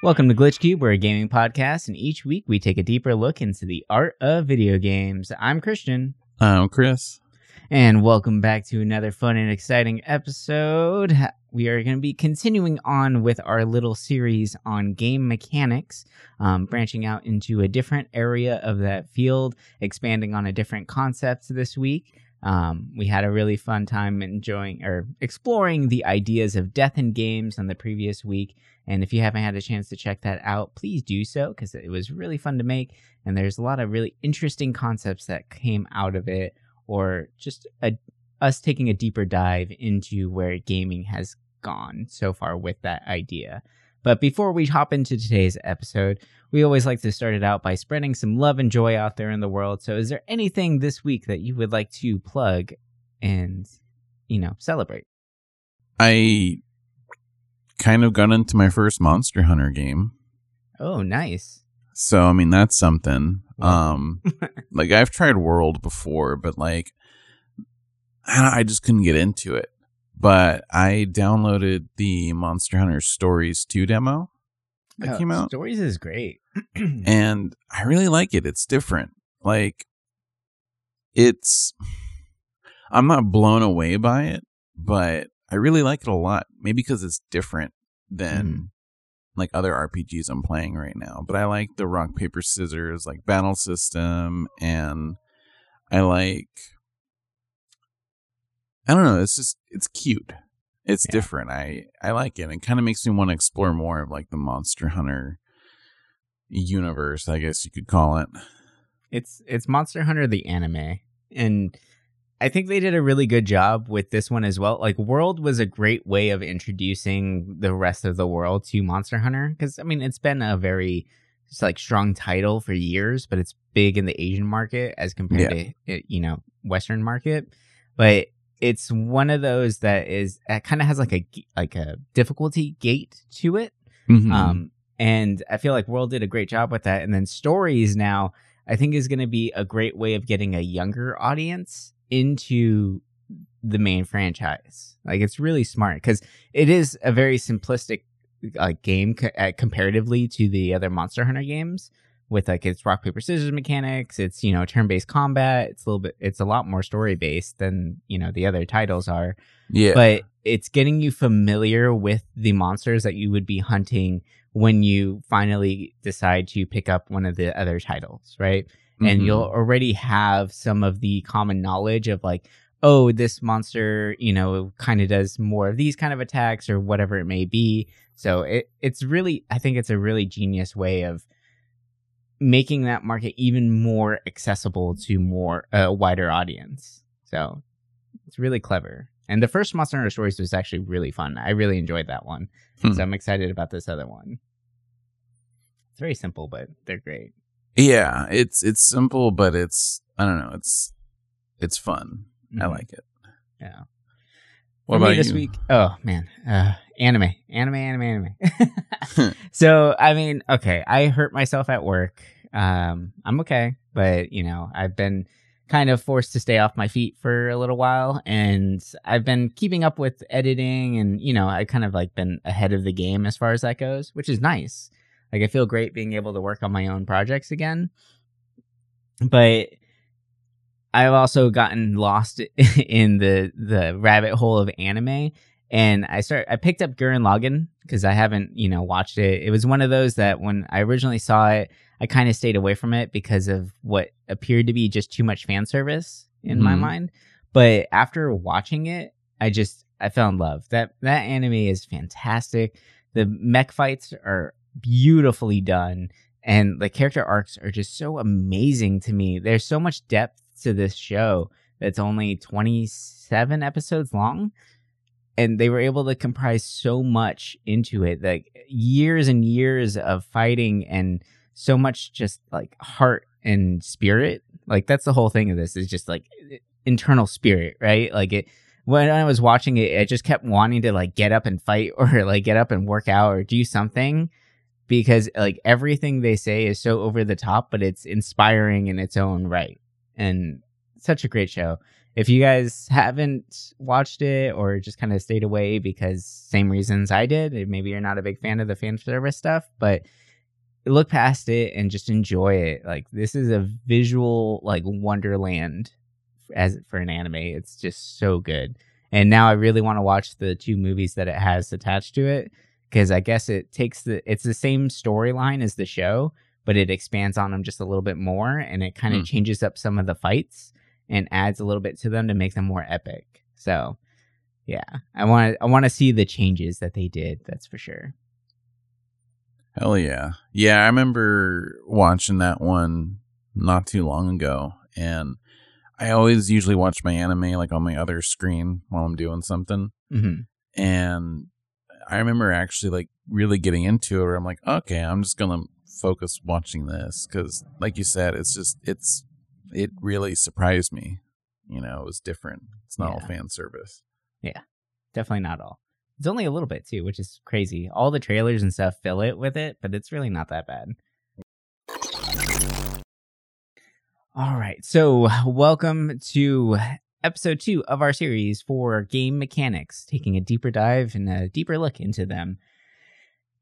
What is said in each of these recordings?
Welcome to Glitch Cube, we're a gaming podcast, and each week we take a deeper look into the art of video games. I'm Christian, I'm Chris. and welcome back to another fun and exciting episode. We are going to be continuing on with our little series on game mechanics, um, branching out into a different area of that field, expanding on a different concept this week. Um, we had a really fun time enjoying or exploring the ideas of death in games on the previous week. And if you haven't had a chance to check that out, please do so because it was really fun to make. And there's a lot of really interesting concepts that came out of it, or just a, us taking a deeper dive into where gaming has gone so far with that idea. But before we hop into today's episode, we always like to start it out by spreading some love and joy out there in the world. So, is there anything this week that you would like to plug and, you know, celebrate? I kind of got into my first Monster Hunter game. Oh, nice. So, I mean, that's something. Wow. Um, like I've tried World before, but like I, I just couldn't get into it. But I downloaded the Monster Hunter Stories 2 demo that Oh, came out, Stories is great. and I really like it. It's different. Like it's I'm not blown away by it, but I really like it a lot. Maybe because it's different than Mhm. like other RPGs I'm playing right now. But I like the rock paper scissors like battle system, and I like I don't know. It's just it's cute. It's Yeah. different. I I like it. It kind of makes me want to explore more of like the Monster Hunter universe. I guess you could call it. It's it's Monster Hunter the anime, and I think they did a really good job with this one as well. Like World was a great way of introducing the rest of the world to Monster Hunter because I mean it's been a very just like strong title for years, but it's big in the Asian market as compared to uh, you know Western market. But it's one of those that is it kind of has like a like a difficulty gate to it Mhm. um, and I feel like World did a great job with that. And then Stories now, I think, is going to be a great way of getting a younger audience into the main franchise. Like it's really smart because it is a very simplistic like game co- uh, comparatively to the other Monster Hunter games. With like its rock paper scissors mechanics, it's you know turn based combat. It's a little bit, it's a lot more story based than you know the other titles are yeah. but it's getting you familiar with the monsters that you would be hunting when you finally decide to pick up one of the other titles, right? And Mhm. you'll already have some of the common knowledge of like, oh, this monster, you know, kind of does more of these kind of attacks or whatever it may be. So it it's really I think it's a really genius way of making that market even more accessible to more a wider audience. So it's really clever. And the first Monster Hunter Stories was actually really fun. I really enjoyed that one. Hmm. So I'm excited about this other one. It's very simple, but they're great. Yeah, it's it's simple, but it's I don't know. It's it's fun. I Mhm. like it. Yeah. What For about this you? week? Oh man, uh, anime, anime, anime, anime. so I mean, okay, I hurt myself at work. Um, I'm okay, but you know, I've been kind of forced to stay off my feet for a little while, and I've been keeping up with editing, and you know, I kind of like been ahead of the game as far as that goes, which is nice. Like I feel great being able to work on my own projects again, but I've also gotten lost in the the rabbit hole of anime, and I start I picked up Gurren Lagann because I haven't you know watched it. It was one of those that when I originally saw it, I kind of stayed away from it because of what appeared to be just too much fan service in my Mhm. mind. But after watching it, I just I fell in love. That that anime is fantastic. The mech fights are beautifully done and the character arcs are just so amazing to me. There's so much depth to this show that's only 27 episodes long and they were able to comprise so much into it like years and years of fighting and so much just like heart and spirit. Like that's the whole thing of this is just like internal spirit right? Like it when i was watching it i just kept wanting to like get up and fight or like get up and work out or do something because like everything they say is so over the top but it's inspiring in its own right. And such a great show if you guys haven't watched it or just kind of stayed away because same reasons I did, maybe you're not a big fan of the fan service stuff, but look past it and just enjoy it. Like this is a visual like wonderland as for an anime. It's just so good. And now I really want to watch the two movies that it has attached to it because I guess it takes the it's the same storyline as the show, but it expands on them just a little bit more and it kind of mm. changes up some of the fights and adds a little bit to them to make them more epic. So, yeah, I want I want to see the changes that they did. That's for sure. Hell yeah. Yeah, I remember watching that one not too long ago and I always usually watch my anime like on my other screen while I'm doing something. Mm-hmm. And I remember actually like really getting into it where I'm like, okay, I'm just going to focus watching this because like you said, it's just, it's, it really surprised me. You know, it was different. It's not yeah. all fan service. Yeah, definitely not all. It's only a little bit too, which is crazy. All the trailers and stuff fill it with it, but it's really not that bad. All right. So, welcome to episode two of our series for game mechanics, taking a deeper dive and a deeper look into them.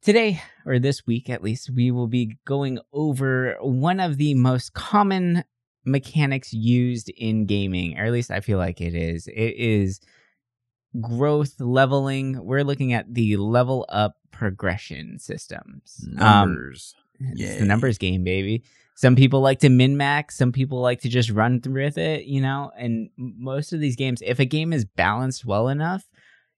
Today, or this week at least, we will be going over one of the most common mechanics used in gaming, or at least I feel like it is. It is growth leveling, we're looking at the level up progression systems. Um, numbers. Um, it's the numbers game, baby. Some people like to min max, some people like to just run through with it, you know? And most of these games, if a game is balanced well enough,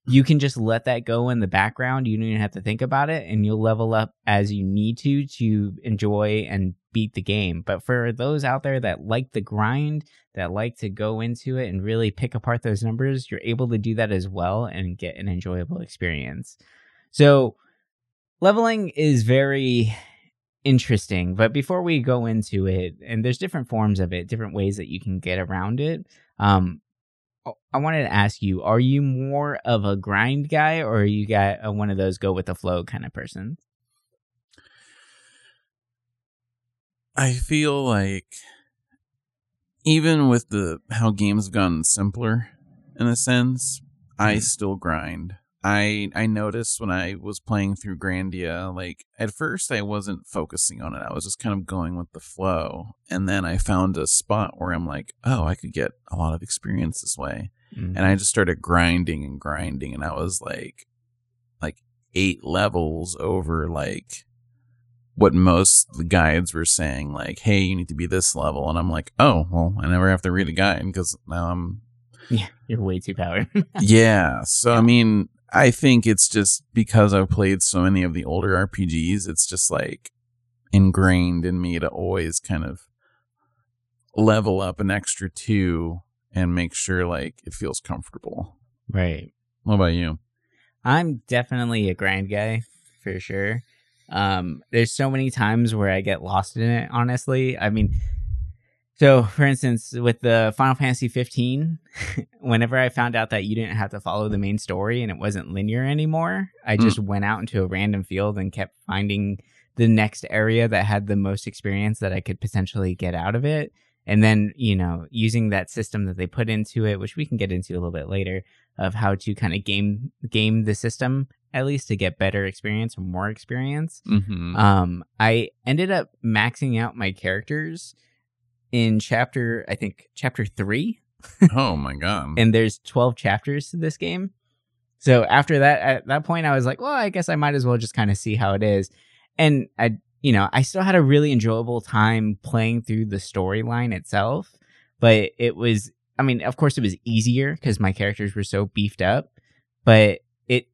you can just let that go in the background. You don't even have to think about it, and you'll level up as you need to to enjoy and beat the game. But for those out there that like the grind, that like to go into it and really pick apart those numbers, you're able to do that as well and get an enjoyable experience. So, leveling is very interesting. But before we go into it, and there's different forms of it, different ways that you can get around it. Um, I wanted to ask you: Are you more of a grind guy, or are you got uh, one of those go with the flow kind of person? I feel like even with the how games have gotten simpler in a sense, I mm-hmm. still grind. I I noticed when I was playing through Grandia, like at first I wasn't focusing on it. I was just kind of going with the flow. And then I found a spot where I'm like, oh, I could get a lot of experience this way. Mm-hmm. And I just started grinding and grinding and I was like like eight levels over like what most the guides were saying, like, hey, you need to be this level. And I'm like, oh, well, I never have to read a guide because now I'm. Yeah, you're way too powered. yeah. So, I mean, I think it's just because I've played so many of the older RPGs, it's just like ingrained in me to always kind of level up an extra two and make sure like it feels comfortable. Right. What about you? I'm definitely a grind guy for sure. Um, there's so many times where I get lost in it, honestly. I mean, so for instance, with the Final Fantasy 15, whenever I found out that you didn't have to follow the main story and it wasn't linear anymore, I mm. just went out into a random field and kept finding the next area that had the most experience that I could potentially get out of it. And then, you know, using that system that they put into it, which we can get into a little bit later, of how to kind of game game the system at least to get better experience or more experience. Mm-hmm. Um, I ended up maxing out my characters in chapter, I think chapter three. oh my god! And there's twelve chapters to this game. So after that, at that point, I was like, well, I guess I might as well just kind of see how it is. And I, you know, I still had a really enjoyable time playing through the storyline itself, but it was, I mean, of course, it was easier because my characters were so beefed up, but it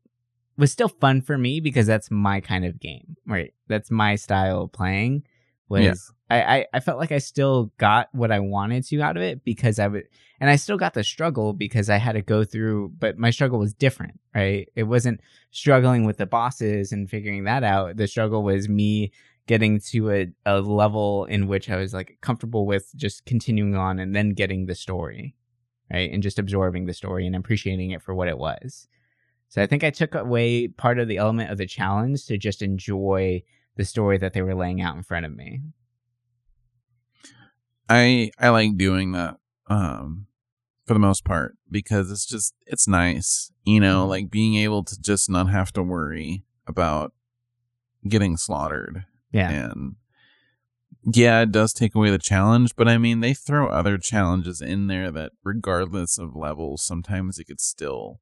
was still fun for me because that's my kind of game, right? That's my style of playing. Was yeah. I, I I felt like I still got what I wanted to out of it because I would, and I still got the struggle because I had to go through, but my struggle was different, right? It wasn't struggling with the bosses and figuring that out. The struggle was me getting to a, a level in which I was like comfortable with just continuing on and then getting the story, right? And just absorbing the story and appreciating it for what it was. So I think I took away part of the element of the challenge to just enjoy the story that they were laying out in front of me. I I like doing that. Um for the most part because it's just it's nice, you know, Mm-hmm. like being able to just not have to worry about getting slaughtered. Yeah. And yeah, it does take away the challenge, but I mean, they throw other challenges in there that, regardless of levels, sometimes it could still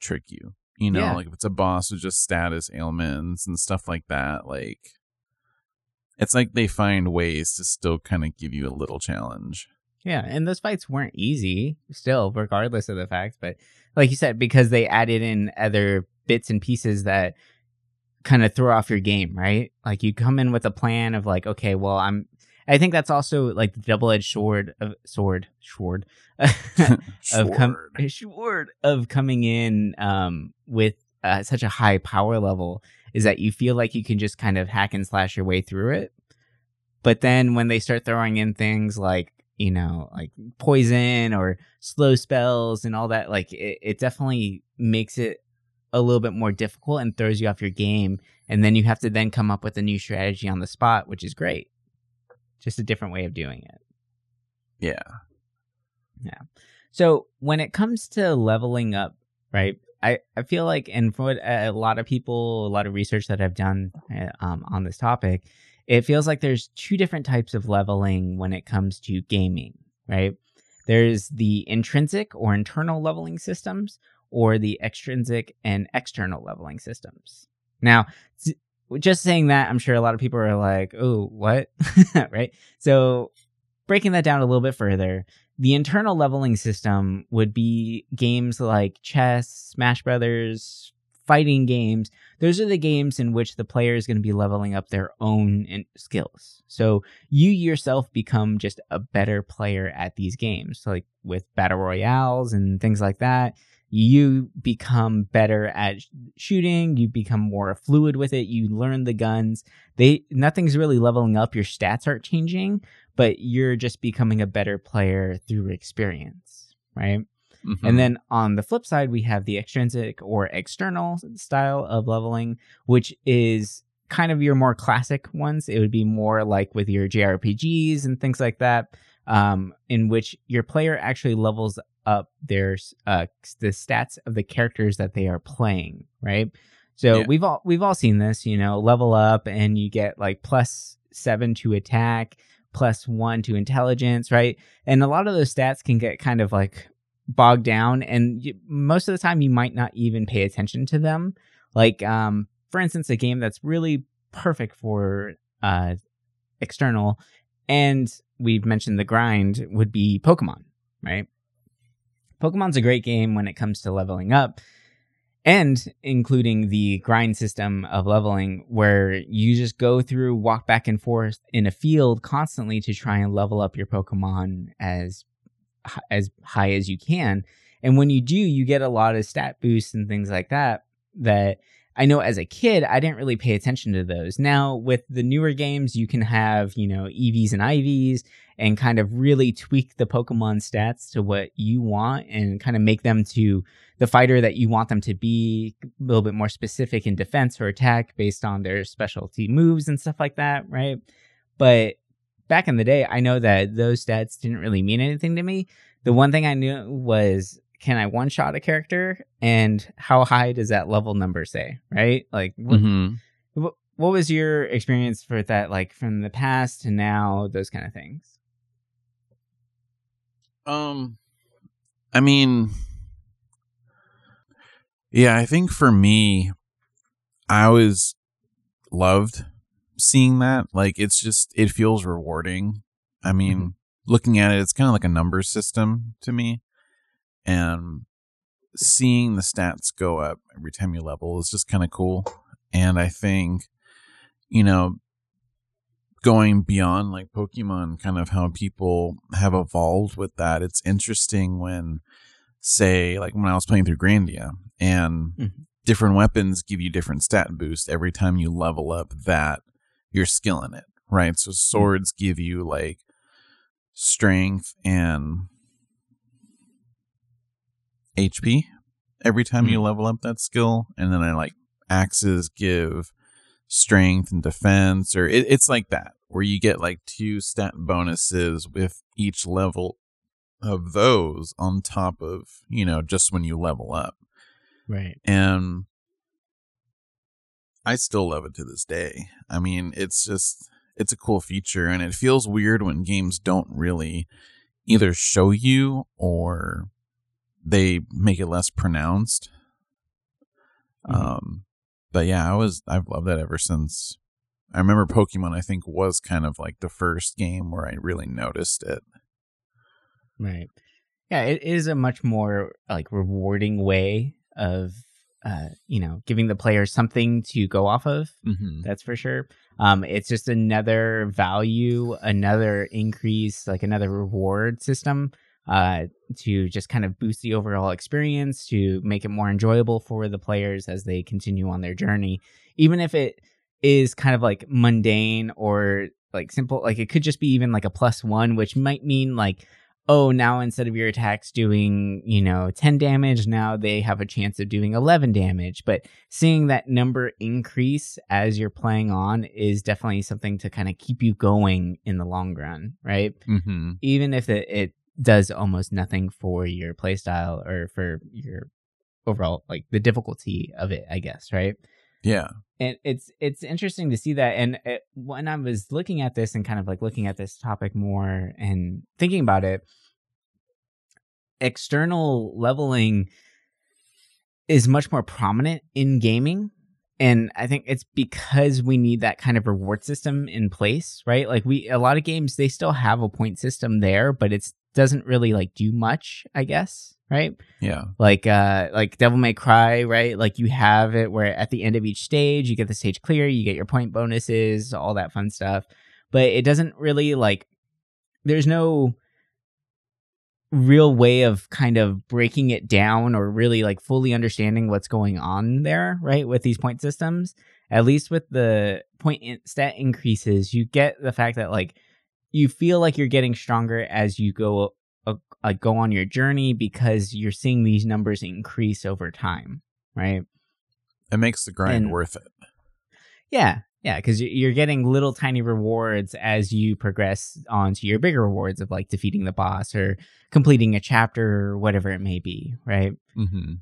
trick you. You know, Yeah. like if it's a boss with just status ailments and stuff like that, like it's like they find ways to still kind of give you a little challenge. Yeah, and those fights weren't easy still, regardless of the fact. But like you said, because they added in other bits and pieces that kind of throw off your game, right? Like you come in with a plan of like, okay, well, I'm. I think that's also like the double-edged sword of sword sword of com- sword of coming in um, with uh, such a high power level is that you feel like you can just kind of hack and slash your way through it. But then when they start throwing in things like you know like poison or slow spells and all that, like it, it definitely makes it a little bit more difficult and throws you off your game. And then you have to then come up with a new strategy on the spot, which is great. Just a different way of doing it. yeah. Yeah. So when it comes to leveling up, right? I, I feel like, and for what a lot of people, a lot of research that I've done uh, um, on this topic, it feels like there's two different types of leveling when it comes to gaming, right? There's the intrinsic or internal leveling systems, or the extrinsic and external leveling systems. Now, just saying that, I'm sure a lot of people are like, oh, what? right? So, breaking that down a little bit further, the internal leveling system would be games like chess, Smash Brothers, fighting games. Those are the games in which the player is going to be leveling up their own skills. So you yourself become just a better player at these games. Like with battle royales and things like that, you become better at shooting, you become more fluid with it, you learn the guns. They nothing's really leveling up, your stats aren't changing, but you're just becoming a better player through experience, right? Mhm. And then on the flip side, we have the extrinsic or external style of leveling, which is kind of your more classic ones. It would be more like with your JRPGs and things like that, um, in which your player actually levels up their uh, the stats of the characters that they are playing, right? So Yeah. we've all we've all seen this, you know, level up and you get like plus seven to attack, plus one to intelligence, right? And a lot of those stats can get kind of like bogged down and you, most of the time you might not even pay attention to them like um for instance a game that's really perfect for uh external and we've mentioned the grind would be pokemon right pokemon's a great game when it comes to leveling up and including the grind system of leveling where you just go through walk back and forth in a field constantly to try and level up your pokemon as as high as you can. And when you do you get a lot of stat boosts and things like that that I know as a kid I didn't really pay attention to those. Now with the newer games you can have, you know, EVs and IVs and kind of really tweak the Pokemon stats to what you want and kind of make them to the fighter that you want them to be a little bit more specific in defense or attack based on their specialty moves and stuff like that, right? But back in the day, I know that those stats didn't really mean anything to me. The one thing I knew was can I one shot a character and how high does that level number say, right? Like what, Mhm. what, what was your experience for that like from the past to now, those kind of things? Um, I mean, yeah, I think for me, I always loved seeing that. Like, it's just, it feels rewarding. I mean, Mhm. looking at it, it's kind of like a number system to me. And seeing the stats go up every time you level is just kind of cool. And I think, you know, going beyond like Pokemon, kind of how people have evolved with that. It's interesting when, say, like when I was playing through Grandia and Mhm. different weapons give you different stat boost every time you level up that your skill in it, right? So swords give you like strength and HP every time you hmm. level up that skill, and then I like axes give strength and defense, or it, it's like that where you get like two stat bonuses with each level of those on top of you know just when you level up Right. and I still love it to this day. I mean, it's just it's a cool feature and it feels weird when games don't really either show you or they make it less pronounced. Mhm. Um but yeah, I was I've loved that ever since I remember Pokemon I think was kind of like the first game where I really noticed it. Right. Yeah, it is a much more like rewarding way of uh, you know, giving the player something to go off of. Mm-hmm. That's for sure. Um, it's just another value, another increase, like another reward system uh, to just kind of boost the overall experience, to make it more enjoyable for the players as they continue on their journey. Even if it is kind of like mundane or like simple, like it could just be even like a plus one, which might mean like, oh, now instead of your attacks doing, you know, 10 damage, now they have a chance of doing 11 damage. But seeing that number increase as you're playing on is definitely something to kind of keep you going in the long run, right? Mm-hmm. Even if it, it does almost nothing for your playstyle or for your overall, like the difficulty of it, I guess, right? Yeah. and it's it's interesting to see that and it, when i was looking at this and kind of like looking at this topic more and thinking about it external leveling is much more prominent in gaming and i think it's because we need that kind of reward system in place right? Like we a lot of games they still have a point system there but it doesn't really like do much i guess right? Yeah. like uh like devil may cry right? Like you have it where at the end of each stage you get the stage clear you get your point bonuses all that fun stuff. But it doesn't really like there's no real way of kind of breaking it down or really like fully understanding what's going on there right with these point systems at least with the point in- stat increases you get the fact that like you feel like you're getting stronger as you go uh, uh, go on your journey because you're seeing these numbers increase over time, right? It makes the grind And- worth it. Yeah, yeah, because you're getting little tiny rewards as you progress on to your bigger rewards of like defeating the boss or completing a chapter or whatever it may be, right? Mm-hmm.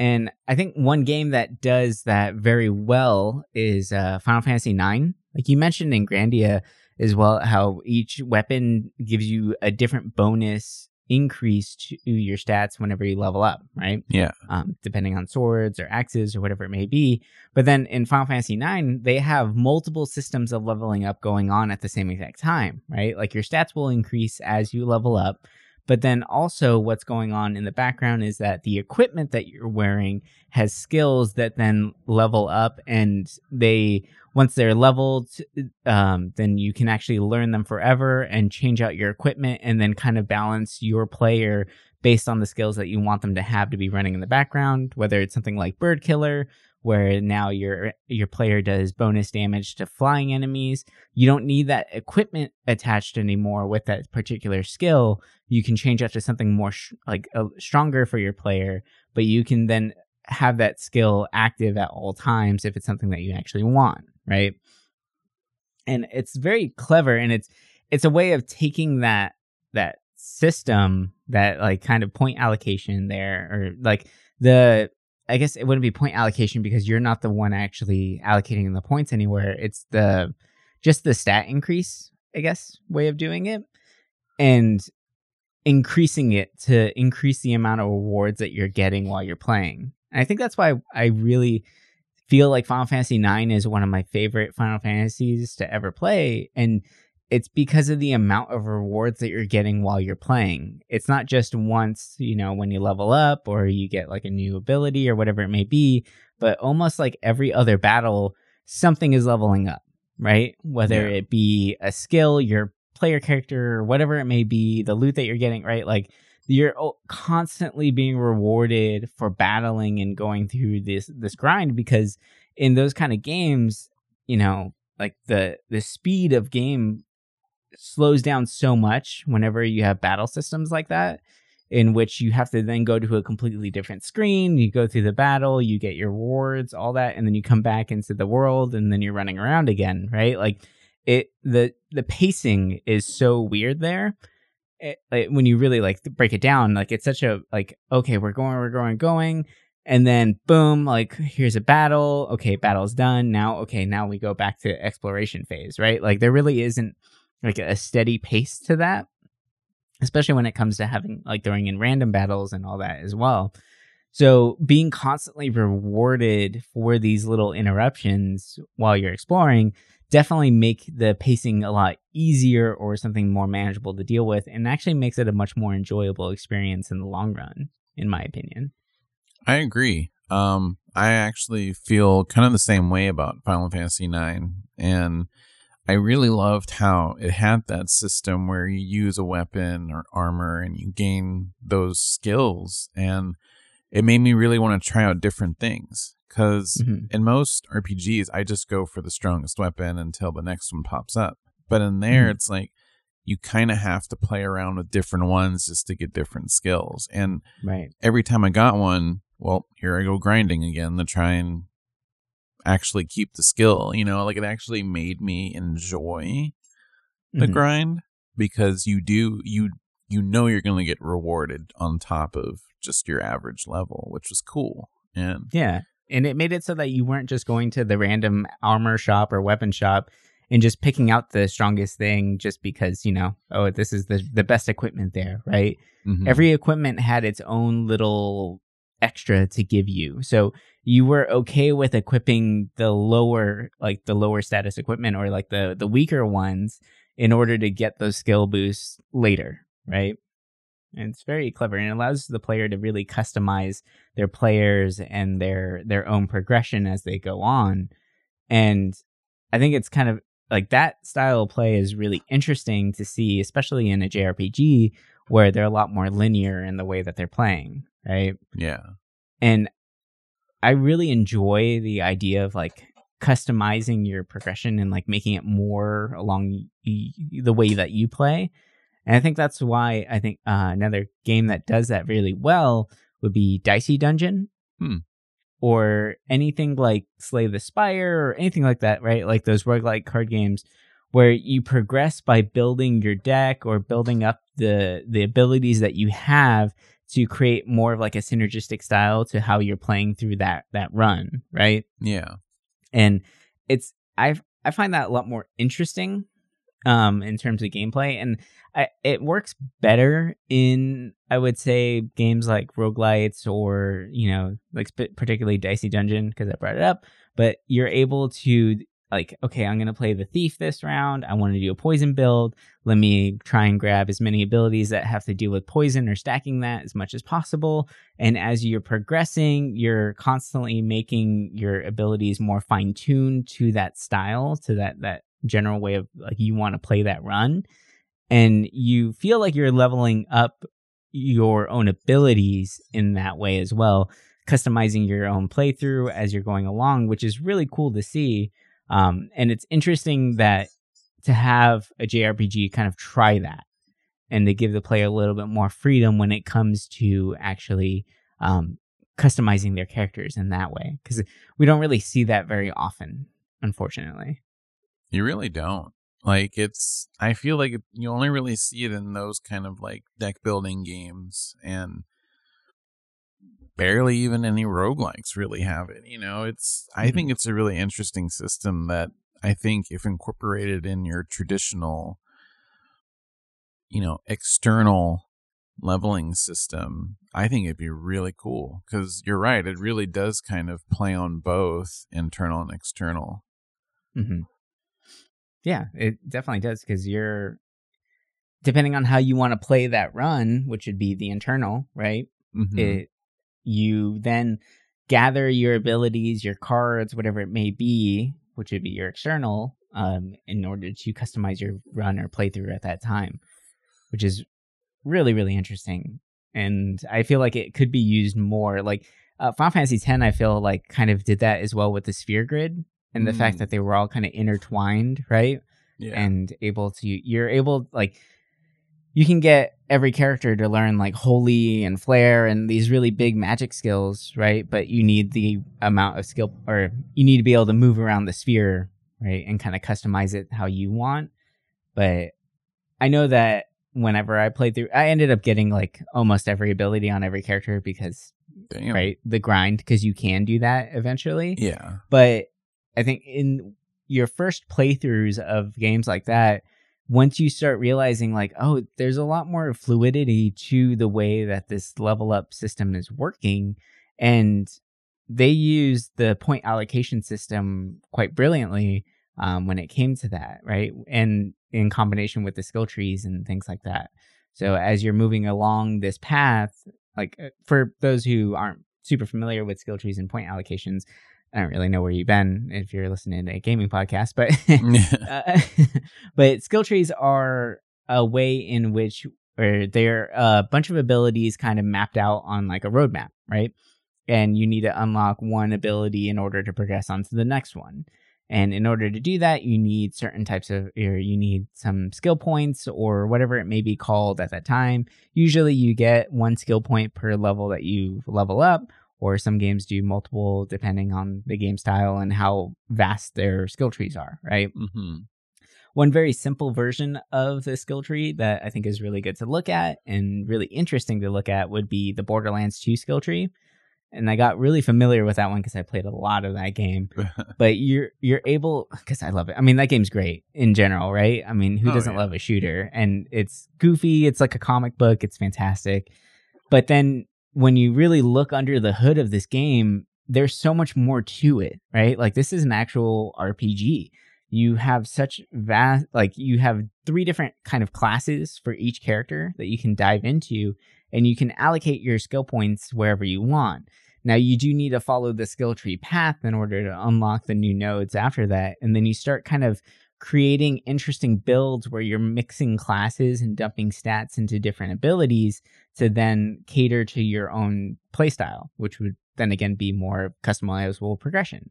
And I think one game that does that very well is uh, Final Fantasy IX. Like you mentioned in Grandia as well, how each weapon gives you a different bonus increase to your stats whenever you level up, right? Yeah. um, depending on swords or axes or whatever it may be. But then in Final Fantasy IX, they have multiple systems of leveling up going on at the same exact time, right? Like your stats will increase as you level up. But then also, what's going on in the background is that the equipment that you're wearing has skills that then level up, and they once they're leveled, um, then you can actually learn them forever and change out your equipment, and then kind of balance your player based on the skills that you want them to have to be running in the background. Whether it's something like Bird Killer, where now your your player does bonus damage to flying enemies, you don't need that equipment attached anymore with that particular skill. You can change that to something more sh- like uh, stronger for your player, but you can then have that skill active at all times if it's something that you actually want, right? And it's very clever and it's it's a way of taking that that system that like kind of point allocation there or like the I guess it wouldn't be point allocation because you're not the one actually allocating the points anywhere. It's the just the stat increase, I guess, way of doing it. And increasing it to increase the amount of rewards that you're getting while you're playing. And I think that's why I really feel like Final Fantasy IX is one of my favorite Final Fantasies to ever play. And it's because of the amount of rewards that you're getting while you're playing. It's not just once, you know, when you level up or you get like a new ability or whatever it may be, but almost like every other battle, something is leveling up, right? Whether Yeah. it be a skill, your player character, or whatever it may be, the loot that you're getting, right? Like you're constantly being rewarded for battling and going through this this grind because in those kind of games, you know, like the the speed of game slows down so much whenever you have battle systems like that in which you have to then go to a completely different screen you go through the battle you get your rewards all that and then you come back into the world and then you're running around again right like it the the pacing is so weird there it, like, when you really like break it down, like it's such a like okay, we're going, we're going, going, and then boom, like here's a battle. Okay, battle's done. Now, okay, now we go back to exploration phase, right? Like there really isn't like a steady pace to that, especially when it comes to having like throwing in random battles and all that as well. So being constantly rewarded for these little interruptions while you're exploring definitely make the pacing a lot easier or something more manageable to deal with and actually makes it a much more enjoyable experience in the long run in my opinion. I agree. Um I actually feel kind of the same way about Final Fantasy 9 and I really loved how it had that system where you use a weapon or armor and you gain those skills and it made me really want to try out different things because mm-hmm. in most RPGs, I just go for the strongest weapon until the next one pops up. But in there, mm-hmm. it's like you kind of have to play around with different ones just to get different skills. And right. every time I got one, well, here I go grinding again to try and actually keep the skill. You know, like it actually made me enjoy the mm-hmm. grind because you do you you know you're going to get rewarded on top of just your average level, which was cool. And yeah, and it made it so that you weren't just going to the random armor shop or weapon shop and just picking out the strongest thing just because you know oh this is the the best equipment there right mm-hmm. every equipment had its own little extra to give you. So you were okay with equipping the lower like the lower status equipment or like the the weaker ones in order to get those skill boosts later right? And it's very clever and it allows the player to really customize their players and their their own progression as they go on. And I think it's kind of like that style of play is really interesting to see, especially in a JRPG where they're a lot more linear in the way that they're playing, right? Yeah. And I really enjoy the idea of like customizing your progression and like making it more along the way that you play and I think that's why I think uh, another game that does that really well would be Dicey Dungeon. Hmm. Or anything like Slay the Spire or anything like that, right? Like those roguelike card games where you progress by building your deck or building up the the abilities that you have to create more of like a synergistic style to how you're playing through that that run, right? Yeah. And it's I I find that a lot more interesting um in terms of gameplay and I, it works better in I would say games like roguelites or you know like particularly Dicey Dungeon because I brought it up but you're able to like okay I'm going to play the thief this round. I want to do a poison build. Let me try and grab as many abilities that have to deal with poison or stacking that as much as possible. And as you're progressing you're constantly making your abilities more fine tuned to that style to that that general way of like you want to play that run. And you feel like you're leveling up your own abilities in that way as well customizing your own playthrough as you're going along which is really cool to see um, and it's interesting that to have a jrpg kind of try that and to give the player a little bit more freedom when it comes to actually um, customizing their characters in that way because we don't really see that very often unfortunately you really don't. Like it's I feel like you only really see it in those kind of like deck building games and barely even any roguelikes really have it. You know, it's I mm-hmm. think it's a really interesting system that I think if incorporated in your traditional you know, external leveling system, I think it'd be really cool because you're right. It really does kind of play on both internal and external. Mm-hmm. Yeah, it definitely does because you're depending on how you want to play that run, which would be the internal, right? Mm-hmm. It you then gather your abilities, your cards, whatever it may be, which would be your external, um, in order to customize your run or playthrough at that time, which is really really interesting. And I feel like it could be used more. Like uh, Final Fantasy X, I feel like kind of did that as well with the sphere grid and the mm. fact that they were all kind of intertwined, right? Yeah. And able to you're able like you can get every character to learn like holy and flare and these really big magic skills, right? But you need the amount of skill or you need to be able to move around the sphere, right? And kind of customize it how you want. But I know that whenever I played through, I ended up getting like almost every ability on every character because Damn. right the grind because you can do that eventually. Yeah. But I think in your first playthroughs of games like that, once you start realizing like, oh, there's a lot more fluidity to the way that this level up system is working, and they use the point allocation system quite brilliantly um, when it came to that, right? And in combination with the skill trees and things like that. So as you're moving along this path, like uh, for those who aren't super familiar with skill trees and point allocations, I don't really know where you've been if you're listening to a gaming podcast, but uh, but skill trees are a way in which or they're a bunch of abilities kind of mapped out on like a roadmap, right? And you need to unlock one ability in order to progress on to the next one. And in order to do that, you need certain types of, or you need some skill points or whatever it may be called at that time. Usually you get one skill point per level that you level up, or some games do multiple depending on the game style and how vast their skill trees are, right? hmm One very simple version of the skill tree that I think is really good to look at and really interesting to look at would be the Borderlands 2 skill tree. And I got really familiar with that one because I played a lot of that game. But you're you're able because I love it. I mean, that game's great in general, right? I mean, who Oh, doesn't yeah. love a shooter? And it's goofy. It's like a comic book. It's fantastic. But then when you really look under the hood of this game, there's so much more to it, right? Like this is an actual RPG. You have such vast, like you have three different kind of classes for each character that you can dive into, and you can allocate your skill points wherever you want. Now you do need to follow the skill tree path in order to unlock the new nodes after that, and then you start kind of creating interesting builds where you're mixing classes and dumping stats into different abilities to then cater to your own playstyle, which would then again be more customizable progression,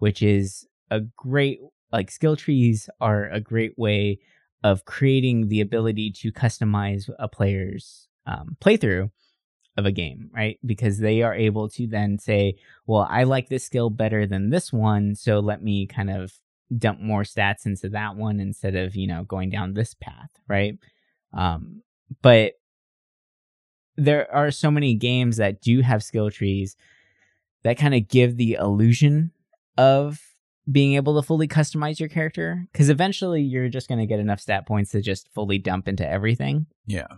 which is a great like skill trees are a great way of creating the ability to customize a player's um, playthrough of a game, right? Because they are able to then say, well, I like this skill better than this one, so let me kind of dump more stats into that one instead of, you know, going down this path, right? Um, but there are so many games that do have skill trees that kind of give the illusion of being able to fully customize your character because eventually you're just going to get enough stat points to just fully dump into everything yeah.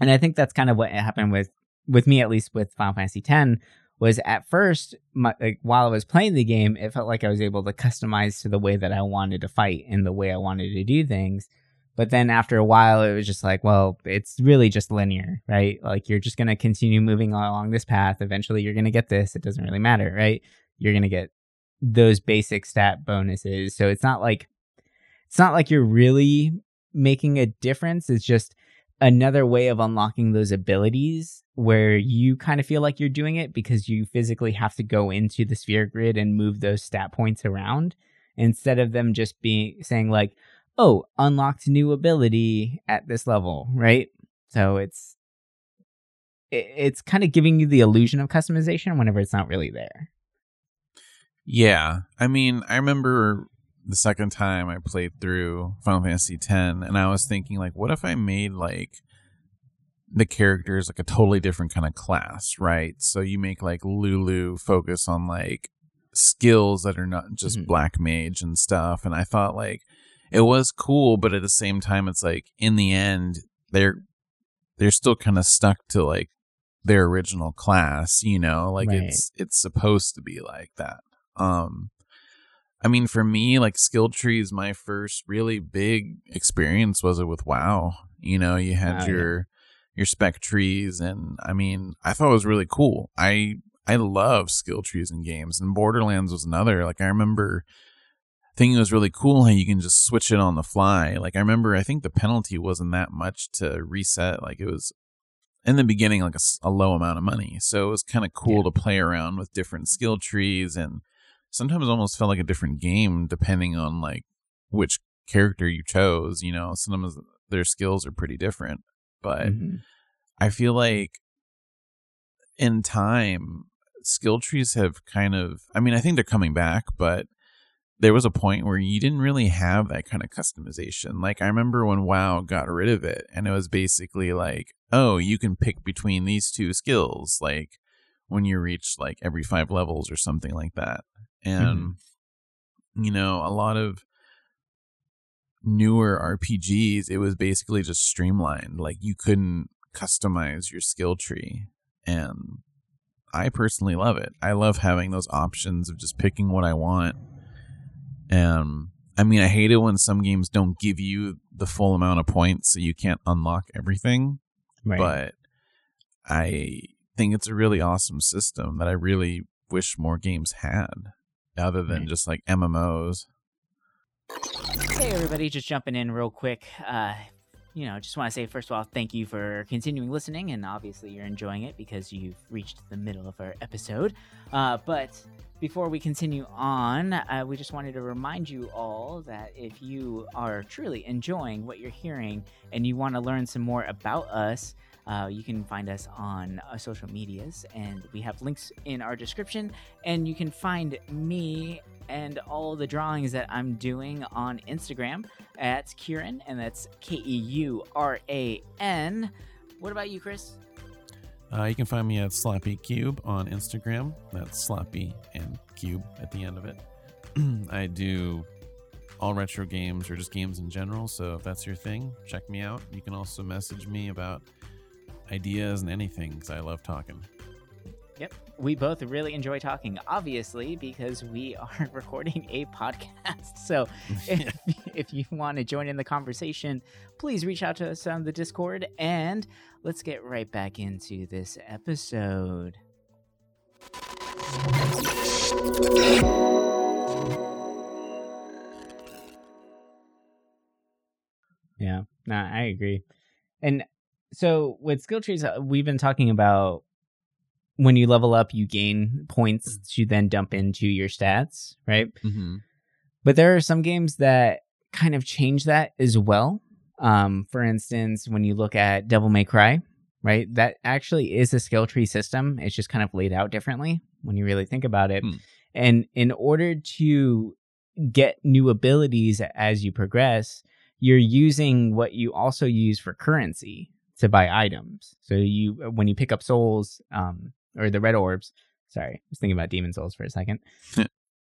and I think that's kind of what happened with with me at least with Final Fantasy X was at first my, like while I was playing the game, it felt like I was able to customize to the way that I wanted to fight and the way I wanted to do things. But then after a while, it was just like, well, it's really just linear, right? Like you're just gonna continue moving along this path. Eventually, you're gonna get this. It doesn't really matter, right? You're gonna get those basic stat bonuses. So it's not like it's not like you're really making a difference. It's just another way of unlocking those abilities where you kind of feel like you're doing it because you physically have to go into the sphere grid and move those stat points around instead of them just being saying like oh unlocked new ability at this level right so it's it's kind of giving you the illusion of customization whenever it's not really there Yeah. I mean, I remember the second time I played through Final Fantasy X and I was thinking like what if I made like the characters like a totally different kind of class, right? So you make like Lulu focus on like skills that are not just Mhm. black mage and stuff and I thought like it was cool but at the same time it's like in the end they're they're still kind of stuck to like their original class, you know? Like Right. it's it's supposed to be like that. Um I mean for me like skill trees my first really big experience was it with WoW. You know, you had Oh, yeah. your your spec trees and I mean, I thought it was really cool. I I love skill trees in games and Borderlands was another. Like I remember thinking it was really cool how you can just switch it on the fly. Like I remember I think the penalty wasn't that much to reset. Like it was in the beginning like a low amount of money. So it was kind of cool Yeah. to play around with different skill trees and sometimes almost felt like a different game depending on like which character you chose, you know. Sometimes their skills are pretty different, but Mhm. I feel like in time skill trees have kind of I mean, I think they're coming back, but there was a point where you didn't really have that kind of customization. Like I remember when WoW got rid of it and it was basically like, oh, you can pick between these two skills like when you reach like every 5 levels or something like that. And mm-hmm. you know, a lot of newer RPGs it was basically just streamlined. Like you couldn't customize your skill tree and I personally love it. I love having those options of just picking what I want And I mean, I hate it when some games don't give you the full amount of points, so you can't unlock everything. Right. But I think it's a really awesome system that I really wish more games had, other than right. just like MMOs. Hey, everybody, just jumping in real quick. Uh, you know, just want to say first of all, thank you for continuing listening, and obviously you're enjoying it because you've reached the middle of our episode. Uh, but before we continue on, uh, we just wanted to remind you all that if you are truly enjoying what you're hearing and you want to learn some more about us, uh, you can find us on uh, social medias, and we have links in our description. And you can find me and all the drawings that I'm doing on Instagram at Keuran, and that's K E U R A N. What about you, Chris? Uh, you can find me at Sloppy Cube on Instagram. That's Sloppy and Cube at the end of it. I do all retro games or just games in general. So if that's your thing, check me out. You can also message me about ideas and anything because I love talking. Yep. We both really enjoy talking, obviously, because we are recording a podcast. So if, if you want to join in the conversation, please reach out to us on the Discord and let's get right back into this episode. Yeah, no, I agree. And so with skill trees, uh, we've been talking about when you level up, you gain points to then dump into your stats, right? Mm-hmm. But there are some games that kind of change that as well. Um, for instance, when you look at Devil May Cry, right, that actually is a skill tree system. It's just kind of laid out differently when you really think about it. Hmm. And in order to get new abilities as you progress, you're using what you also use for currency to buy items. So you when you pick up souls, um, or the red orbs. Sorry, I was thinking about Demon's Souls for a second.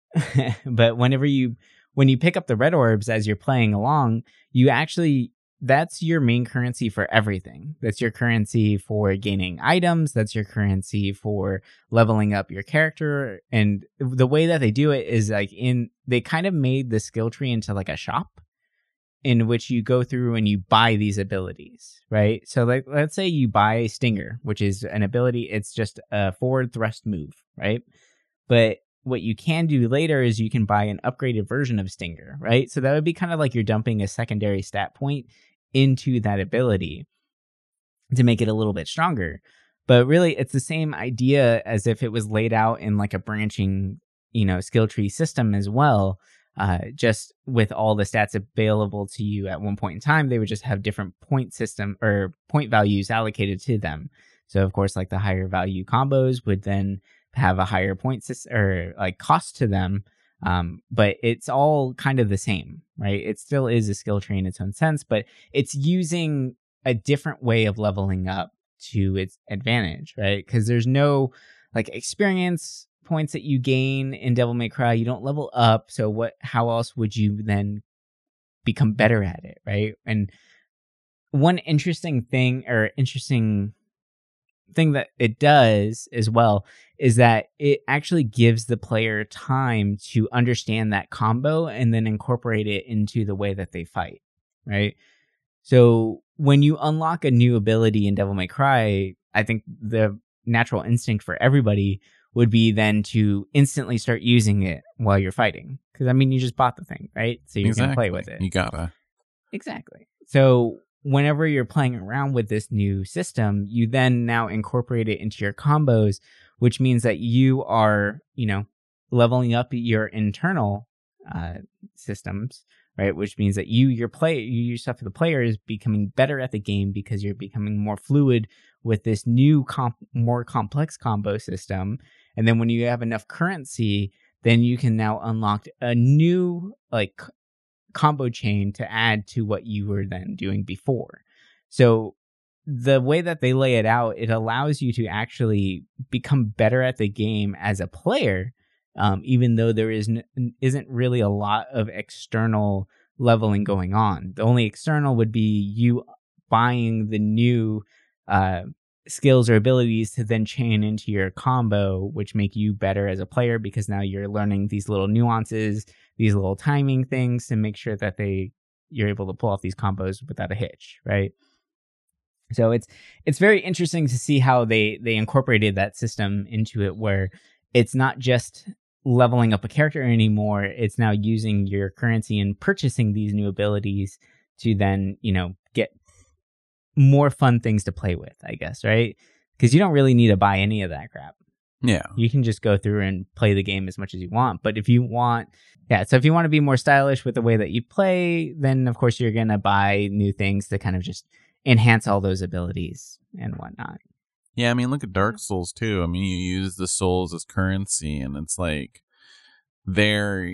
but whenever you when you pick up the red orbs as you're playing along, you actually that's your main currency for everything. That's your currency for gaining items, that's your currency for leveling up your character and the way that they do it is like in they kind of made the skill tree into like a shop in which you go through and you buy these abilities, right? So like let's say you buy a Stinger, which is an ability, it's just a forward thrust move, right? But what you can do later is you can buy an upgraded version of Stinger, right? So that would be kind of like you're dumping a secondary stat point into that ability to make it a little bit stronger. But really it's the same idea as if it was laid out in like a branching, you know, skill tree system as well uh, just with all the stats available to you at one point in time, they would just have different point system or point values allocated to them. So of course, like the higher value combos would then have a higher point system or like cost to them. Um, but it's all kind of the same, right? It still is a skill tree in its own sense, but it's using a different way of leveling up to its advantage, right? Because there's no like experience points that you gain in Devil May Cry, you don't level up. So what? How else would you then become better at it, right? And one interesting thing, or interesting thing that it does as well, is that it actually gives the player time to understand that combo and then incorporate it into the way that they fight, right? So when you unlock a new ability in Devil May Cry, I think the natural instinct for everybody would be then to instantly start using it while you're fighting. Because I mean, you just bought the thing, right? So you're exactly. gonna play with it. You gotta. Exactly. So whenever you're playing around with this new system, you then now incorporate it into your combos, which means that you are, you know, leveling up your internal uh, systems, right? Which means that you, your play, you yourself, the player is becoming better at the game because you're becoming more fluid with this new, comp- more complex combo system and then when you have enough currency, then you can now unlock a new like combo chain to add to what you were then doing before. So the way that they lay it out, it allows you to actually become better at the game as a player, um, even though there is n- isn't really a lot of external leveling going on. The only external would be you buying the new uh, skills or abilities to then chain into your combo, which make you better as a player because now you're learning these little nuances, these little timing things to make sure that they you're able to pull off these combos without a hitch, right? So it's it's very interesting to see how they they incorporated that system into it where it's not just leveling up a character anymore, it's now using your currency and purchasing these new abilities to then, you know, get more fun things to play with, I guess, right? Because you don't really need to buy any of that crap. Yeah. You can just go through and play the game as much as you want. But if you want, yeah, so if you want to be more stylish with the way that you play, then of course you're going to buy new things to kind of just enhance all those abilities and whatnot. Yeah, I mean, look at Dark Souls too. I mean, you use the souls as currency, and it's like there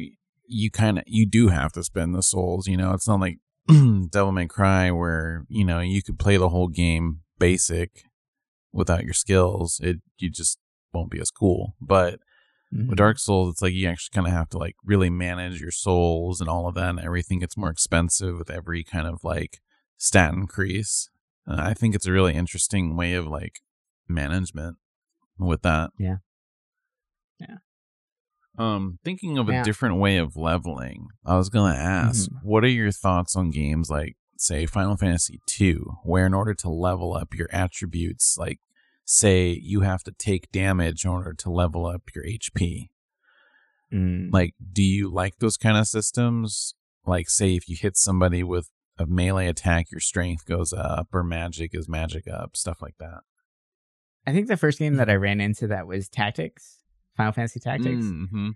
you kind of you do have to spend the souls. You know, it's not like Devil May Cry where you know you could play the whole game basic without your skills. It you just won't be as cool. But mm-hmm. with Dark Souls, it's like you actually kind of have to like really manage your souls and all of that, and everything gets more expensive with every kind of like stat increase. Uh, I think it's a really interesting way of like management with that. Yeah. Yeah. Um, thinking of yeah. a different way of leveling, I was gonna ask, mm-hmm. what are your thoughts on games like, say, Final Fantasy II, where in order to level up your attributes, like, say, you have to take damage in order to level up your HP? Mm. Like, do you like those kind of systems? Like, say, if you hit somebody with a melee attack, your strength goes up, or magic is magic up, stuff like that. I think the first game that I ran into that was Tactics, Final Fantasy Tactics. Mm-hmm.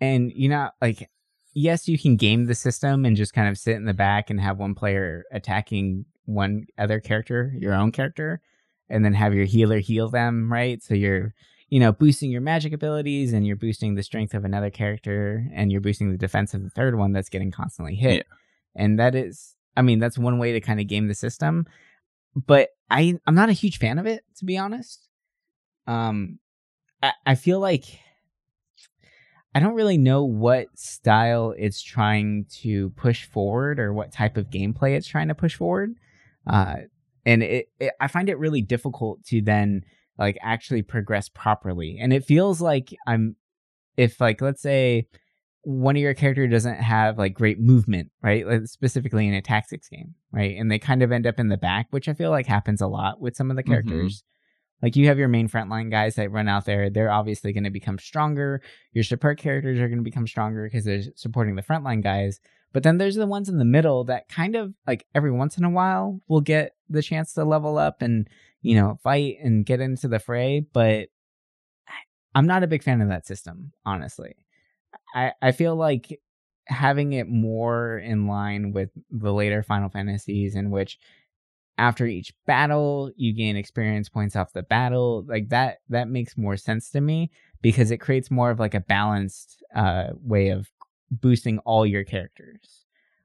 And you know, like, yes, you can game the system and just kind of sit in the back and have one player attacking one other character, your own character, and then have your healer heal them, right? So you're, you know, boosting your magic abilities and you're boosting the strength of another character and you're boosting the defense of the third one that's getting constantly hit. Yeah. And that is, I mean, that's one way to kind of game the system but I I'm not a huge fan of it to be honest. Um, I, I feel like I don't really know what style it's trying to push forward or what type of gameplay it's trying to push forward. Uh, and it, it I find it really difficult to then like actually progress properly. And it feels like I'm if like let's say one of your character doesn't have like great movement, right? Like specifically in a tactics game, right? And they kind of end up in the back, which I feel like happens a lot with some of the mm-hmm. characters. Mm-hmm. Like you have your main frontline guys that run out there, they're obviously going to become stronger. Your support characters are going to become stronger because they're supporting the frontline guys. But then there's the ones in the middle that kind of like every once in a while will get the chance to level up and, you know, fight and get into the fray. But I'm not a big fan of that system, honestly. I I feel like having it more in line with the later Final Fantasies, in which after each battle you gain experience points off the battle, like that that makes more sense to me because it creates more of like a balanced uh, way of boosting all your characters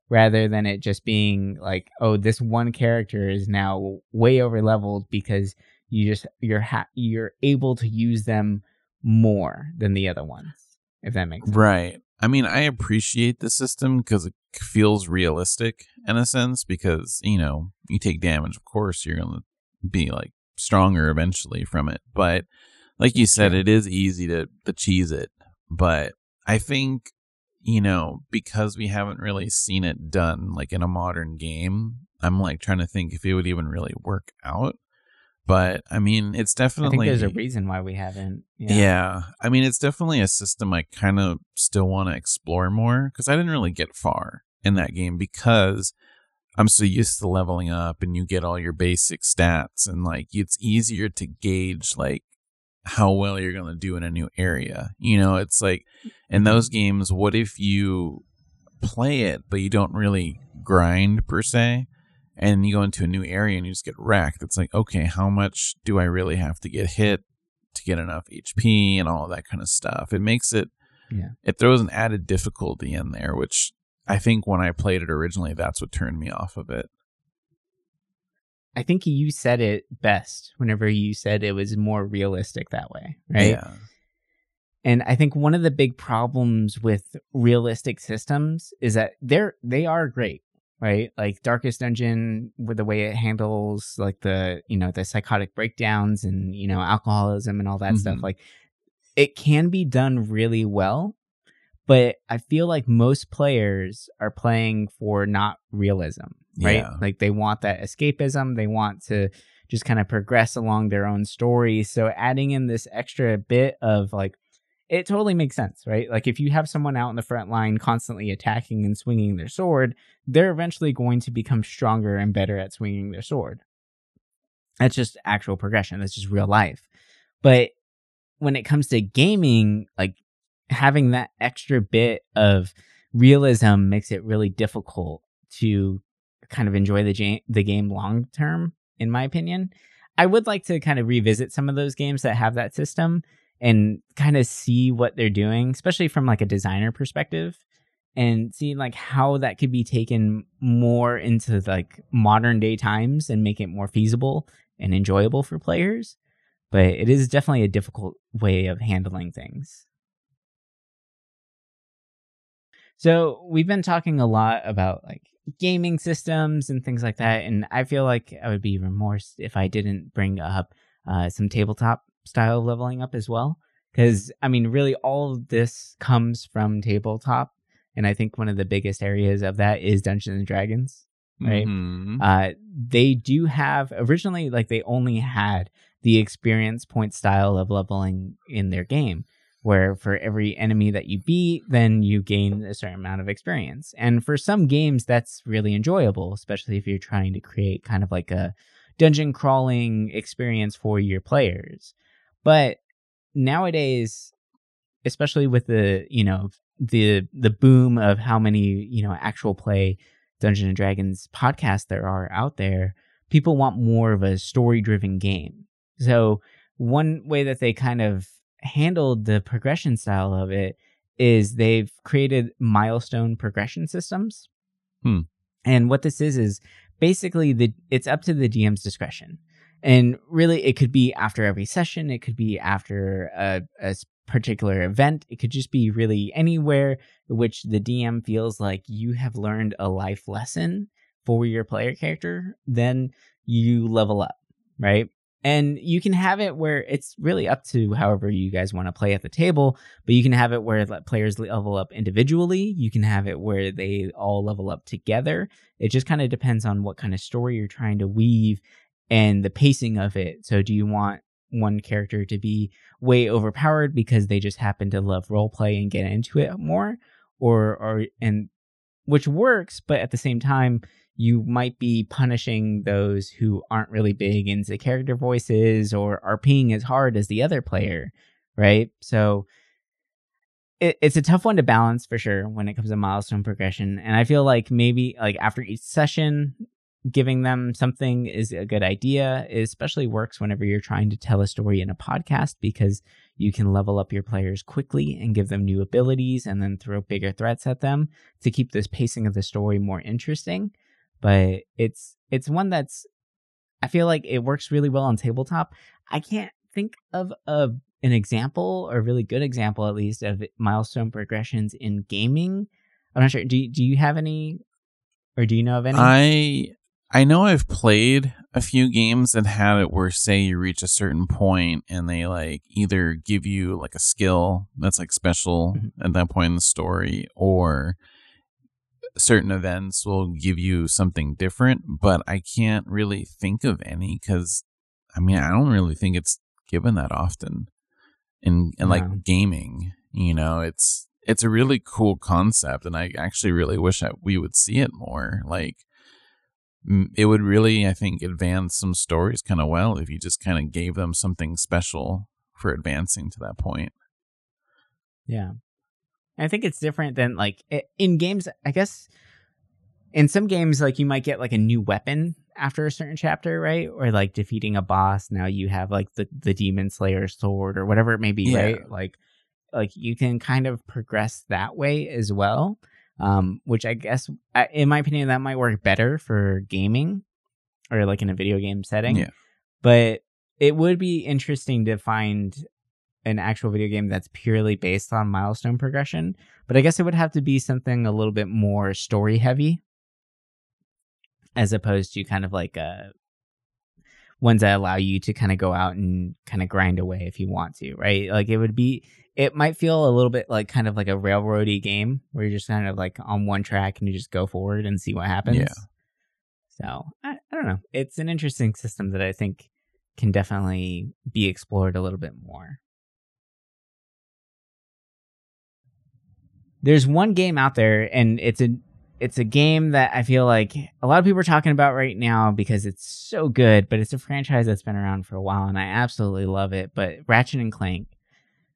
rather than it just being like oh this one character is now way over leveled because you just you're ha- you're able to use them more than the other ones if that makes sense. Right. I mean, I appreciate the system because it feels realistic in a sense because, you know, you take damage, of course, you're to be like stronger eventually from it. But like you said, it is easy to, to cheese it. But I think, you know, because we haven't really seen it done like in a modern game, I'm like trying to think if it would even really work out. But I mean, it's definitely. I think there's a reason why we haven't. Yeah. yeah. I mean, it's definitely a system I kind of still want to explore more because I didn't really get far in that game because I'm so used to leveling up and you get all your basic stats and like it's easier to gauge like how well you're going to do in a new area. You know, it's like in mm-hmm. those games, what if you play it but you don't really grind per se? And you go into a new area and you just get wrecked. It's like, okay, how much do I really have to get hit to get enough HP and all that kind of stuff? It makes it Yeah. It throws an added difficulty in there, which I think when I played it originally, that's what turned me off of it. I think you said it best whenever you said it was more realistic that way, right? Yeah. And I think one of the big problems with realistic systems is that they're they are great, right? Like Darkest Dungeon with the way it handles like the, you know, the psychotic breakdowns and, you know, alcoholism and all that stuff. Mhm. Like it can be done really well, but I feel like most players are playing for not realism, right? Yeah. Like they want that escapism, they want to just kind of progress along their own story. So adding in this extra bit of like it totally makes sense, right? Like if you have someone out in the front line constantly attacking and swinging their sword, they're eventually going to become stronger and better at swinging their sword. That's just actual progression. That's just real life. But when it comes to gaming, like having that extra bit of realism makes it really difficult to kind of enjoy the ja- the game long term in my opinion. I would like to kind of revisit some of those games that have that system and kind of see what they're doing, especially from like a designer perspective and seeing like how that could be taken more into like modern day times and make it more feasible and enjoyable for players. But it is definitely a difficult way of handling things. So we've been talking a lot about like gaming systems and things like that, and I feel like I would be remorse if I didn't bring up uh, some tabletop style of leveling up as well. Because I mean, really, all of this comes from tabletop, and I think one of the biggest areas of that is Dungeons and Dragons. Right. Mhm. Uh, they do have originally like they only had the experience point style of leveling in their game, where for every enemy that you beat, then you gain a certain amount of experience. And for some games, that's really enjoyable, especially if you're trying to create kind of like a dungeon crawling experience for your players. But nowadays, especially with the you know the the boom of how many you know actual play Dungeons and Dragons podcasts there are out there, people want more of a story driven game. So one way that they kind of handled the progression style of it is they've created milestone progression systems. Hmm. And what this is is basically the it's up to the DM's discretion. And really it could be after every session, it could be after a particular event, it could just be really anywhere which the DM feels like you have learned a life lesson for your player character, then you level up, right? And you can have it where it's really up to however you guys want to play at the table, but you can have it where players level up individually. You can have it where they all level up together. It just kind of depends on what kind of story you're trying to weave and the pacing of it. So, do you want one character to be way overpowered because they just happen to love role play and get into it more? Or, or, and which works, but at the same time, you might be punishing those who aren't really big into character voices or RPing as hard as the other player, right? So it, it's a tough one to balance for sure when it comes to milestone progression. And I feel like maybe like after each session, giving them something is a good idea. It especially works whenever you're trying to tell a story in a podcast because you can level up your players quickly and give them new abilities and then throw bigger threats at them to keep this pacing of the story more interesting but it's it's one that's I feel like it works really well on tabletop. I can't think of a an example or a really good example at least of milestone progressions in gaming. I'm not sure. Do do you have any or do you know of any? I I know I've played a few games that had it where say you reach a certain point and they like either give you like a skill that's like special Mhm. at that point in the story or certain events will give you something different, but I can't really think of any cuz I mean, I don't really think it's given that often in in No. like gaming, you know, it's it's a really cool concept and I actually really wish that we would see it more like it would really, I think, advance some stories kind of well if you just kind of gave them something special for advancing to that point. Yeah. I think it's different than like in games, I guess in some games like you might get like a new weapon after a certain chapter, right? Or like defeating a boss, now you have like the the demon slayer sword or whatever it may be, Yeah. right? Like like you can kind of progress that way as well. Um, which I guess, in my opinion, that might work better for gaming or like in a video game setting. Yeah. But it would be interesting to find an actual video game that's purely based on milestone progression. But I guess it would have to be something a little bit more story heavy as opposed to kind of like uh ones that allow you to kind of go out and kind of grind away if you want to, right? Like it would be it might feel a little bit like kind of like a railroady game where you're just kind of like on one track and you just go forward and see what happens. Yeah. So I, I don't know. It's an interesting system that I think can definitely be explored a little bit more. There's one game out there and it's a it's a game that I feel like a lot of people are talking about right now because it's so good, but it's a franchise that's been around for a while and I absolutely love it. But Ratchet and Clank,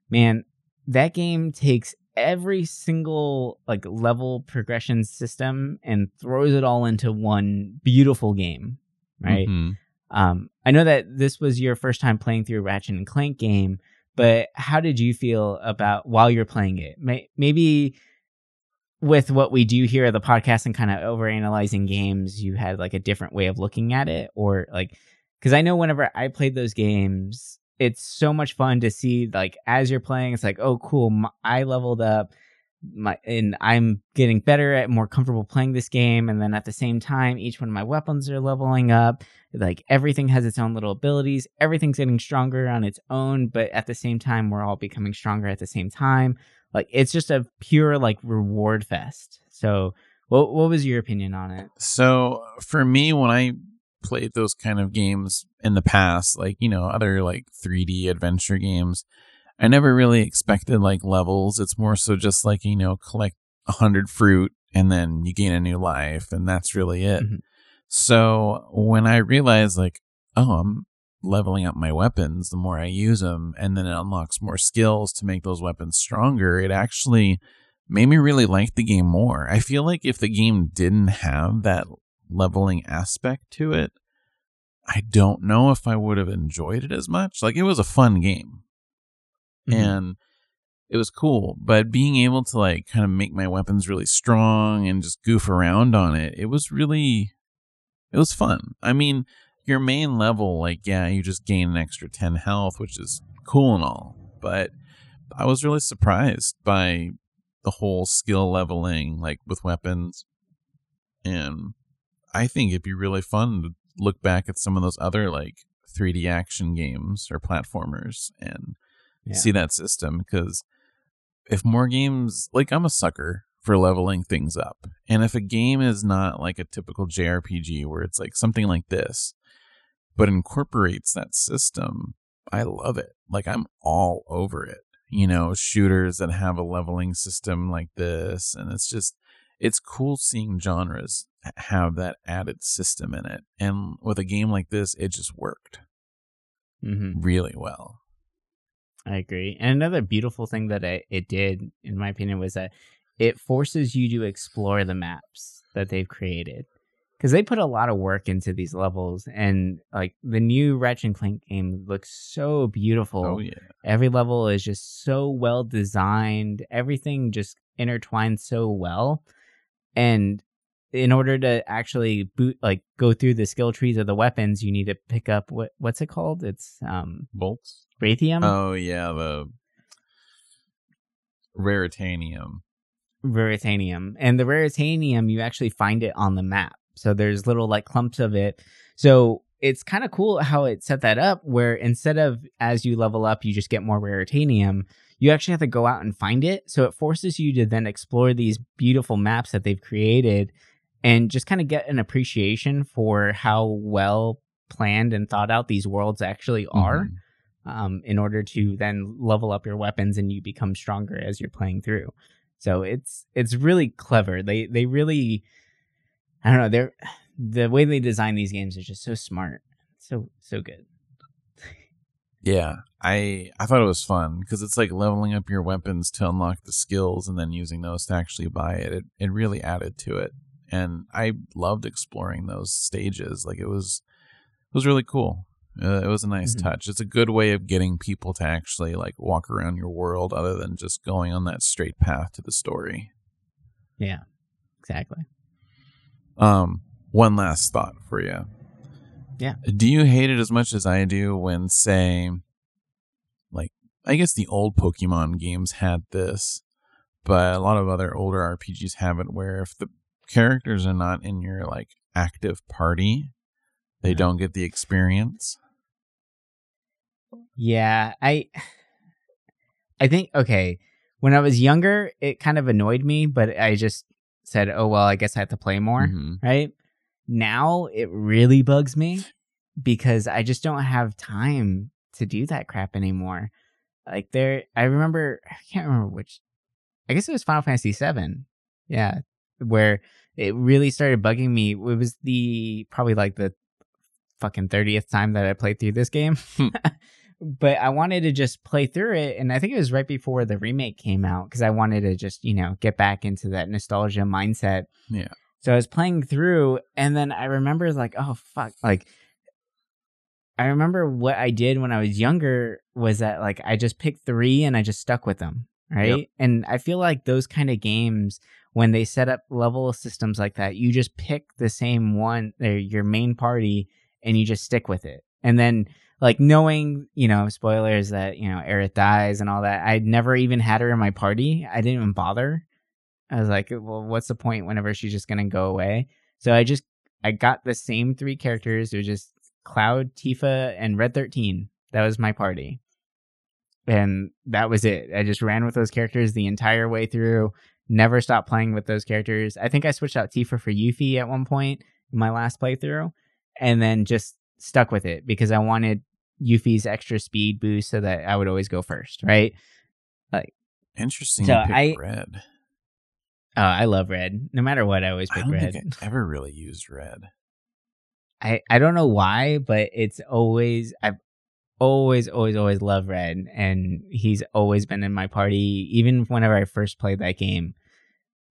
man, that game takes every single like level progression system and throws it all into one beautiful game, right? Mhm. Um, I know that this was your first time playing through a Ratchet and Clank game, but how did you feel about while you're playing it? May- Maybe with what we do here at the podcast and kind of overanalyzing games, you had like a different way of looking at it, or like because I know whenever I played those games, it's so much fun to see like as you're playing, it's like oh cool, I leveled up. My and I'm getting better at more comfortable playing this game, and then at the same time, each one of my weapons are leveling up like everything has its own little abilities everything's getting stronger on its own but at the same time we're all becoming stronger at the same time like it's just a pure like reward fest so what what was your opinion on it So for me, when I played those kind of games in the past, like you know other like 3D adventure games, I never really expected like levels. It's more so just like you know collect a hundred fruit and then you gain a new life, and that's really it. Mhm. So when I realized like, oh, I'm leveling up my weapons the more I use them, and then it unlocks more skills to make those weapons stronger, it actually made me really like the game more. I feel like if the game didn't have that leveling aspect to it, I don't know if I would have enjoyed it as much. Like it was a fun game Mhm. and it was cool, but being able to like kind of make my weapons really strong and just goof around on it, it was really it was fun. I mean, your main level like yeah, you just gain an extra 10 health, which is cool and all, but I was really surprised by the whole skill leveling like with weapons and I think it'd be really fun to look back at some of those other like 3D action games or platformers and Yeah. see that system because if more games like I'm a sucker for leveling things up. And if a game is not like a typical JRPG where it's like something like this but incorporates that system, I love it. Like I'm all over it. You know, shooters that have a leveling system like this and it's just it's cool seeing genres have that added system in it. And with a game like this, it just worked Mhm. really well. I agree. And another beautiful thing that it, it did, in my opinion, was that it forces you to explore the maps that they've created. Because they put a lot of work into these levels, and like the new Ratchet and Clank game looks so beautiful. Oh yeah. Every level is just so well designed. Everything just intertwines so well. And in order to actually boot, like go through the skill trees of the weapons, you need to pick up what what's it called? It's um Bolts. Raytheum. Oh yeah, the Raritanium. Veritanium. And the Veritanium, you actually find it on the map. So there's little like clumps of it. So it's kind of cool how it set that up where instead of as you level up, you just get more Raritanium, you actually have to go out and find it. So it forces you to then explore these beautiful maps that they've created and just kind of get an appreciation for how well planned and thought out these worlds actually are Mhm. um, in order to then level up your weapons and you become stronger as you're playing through. So it's it's really clever. They they really I don't know, they're the way they design these games is just so smart. So so good. Yeah, I I thought it was fun because it's like leveling up your weapons to unlock the skills and then using those to actually buy it. It it really added to it, and I loved exploring those stages. Like it was it was really cool. Uh, it was a nice Mhm. touch. It's a good way of getting people to actually like walk around your world other than just going on that straight path to the story. Yeah, exactly. Um, one last thought for you. Yeah. Do you hate it as much as I do when, say, like, I guess the old Pokemon games had this, but a lot of other older RPGs have it where if the characters are not in your, like, active party, they Yeah. don't get the experience. Yeah, I I think okay, when I was younger, it kind of annoyed me, but I just said, "Oh well, I guess I have to play more." Mhm. Right? Now it really bugs me because I just don't have time to do that crap anymore. Like there I remember I can't remember which I guess it was Final Fantasy 7. Yeah, where it really started bugging me. It was the probably like the fucking 30th time that I played through this game. Hmm. but I wanted to just play through it. And I think it was right before the remake came out because I wanted to just, you know, get back into that nostalgia mindset. Yeah. So I was playing through, and then I remember, like, oh, fuck. Like, I remember what I did when I was younger was that, like, I just picked three and I just stuck with them. Right. Yep. And I feel like those kind of games, when they set up level systems like that, you just pick the same one, your main party, and you just stick with it. And then, like, knowing, you know, spoilers that, you know, Aerith dies and all that, I'd never even had her in my party. I didn't even bother. I was like, well, what's the point whenever she's just going to go away? So I just, I got the same three characters. It was just Cloud, Tifa, and Red 13. That was my party. And that was it. I just ran with those characters the entire way through. Never stopped playing with those characters. I think I switched out Tifa for Yuffie at one point in my last playthrough, and then just stuck with it because I wanted Yuffie's extra speed boost so that I would always go first, right? Like interesting. So I- red. Oh, I love red. No matter what, I always I pick don't red. think I ever really used red. I I don't know why, but it's always I've always always always loved Red, and he's always been in my party, even whenever I first played that game.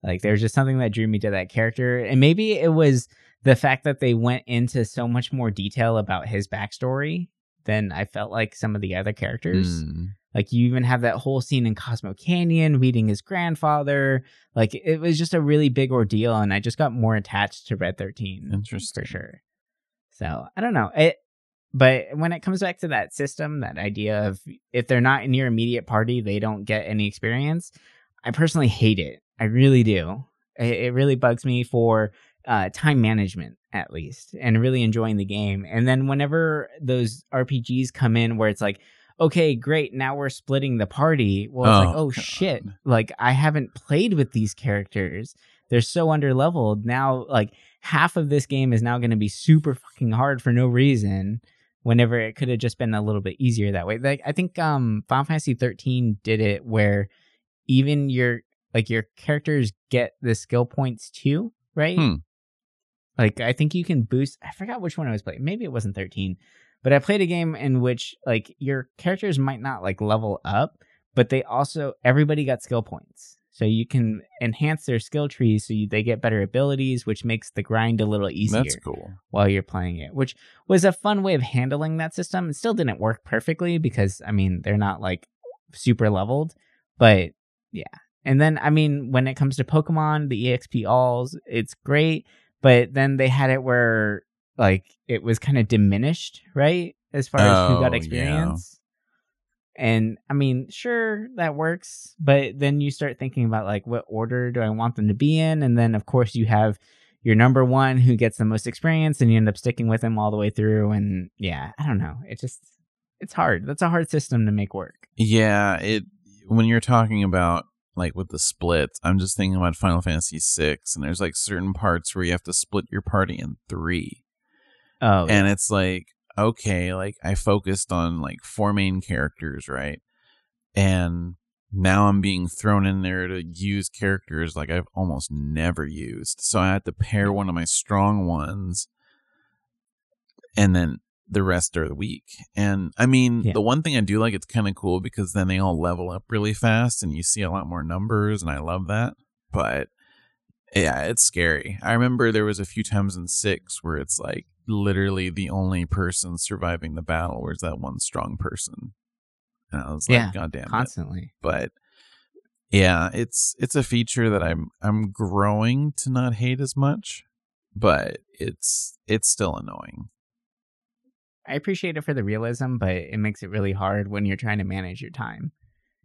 Like there's just something that drew me to that character, and maybe it was the fact that they went into so much more detail about his backstory than I felt like some of the other characters. Hmm. Like you even have that whole scene in Cosmo Canyon meeting his grandfather. Like it was just a really big ordeal, and I just got more attached to Red Thirteen Interesting. for sure. So I don't know it, but when it comes back to that system, that idea of if they're not in your immediate party, they don't get any experience. I personally hate it. I really do. It, it really bugs me for uh, time management, at least, and really enjoying the game. And then whenever those RPGs come in, where it's like, okay, great, now we're splitting the party. Well, it's like, Oh, oh God. shit, like I haven't played with these characters. They're so underleveled now. Like half of this game is now going to be super fucking hard for no reason. Whenever it could have just been a little bit easier that way. Like I think um Final Fantasy 13 did it where even your like your characters get the skill points too, right? Hmm. Like I think you can boost. I forgot which one I was playing. Maybe it wasn't 13, but I played a game in which like your characters might not like level up, but they also everybody got skill points. So you can enhance their skill trees so you, they get better abilities, which makes the grind a little easier That's cool. while you're playing it, which was a fun way of handling that system. It still didn't work perfectly because I mean they're not like super leveled, but yeah. And then I mean when it comes to Pokemon, the EXP alls, it's great, but then they had it where like it was kind of diminished, right? As far as who Oh, got yeah. experience. And I mean, sure, that works, but then you start thinking about like what order do I want them to be in? And then of course you have your number one who gets the most experience and you end up sticking with him all the way through. And yeah, I don't know. It just, it's hard. That's a hard system to make work. Yeah, it when you're talking about like with the splits, I'm just thinking about Final Fantasy VI, and there's like certain parts where you have to split your party in three, Oh, and it's like okay, like I focused on like four main characters, right, and now I'm being thrown in there to use characters like I've almost never used, so I had to pair one of my strong ones, and then the rest are weak. And I mean, Yeah. the one thing I do like, it's kind of cool because then they all level up really fast and you see a lot more numbers, and I love that. But yeah, it's scary. I remember there was a few times in six where it's like literally the only person surviving the battle. Where's that one strong person? And I was like, Yeah, God damn it. Constantly. But yeah, it's it's a feature that I'm I'm growing to not hate as much, but it's it's still annoying. I appreciate it for the realism, but it makes it really hard when you're trying to manage your time.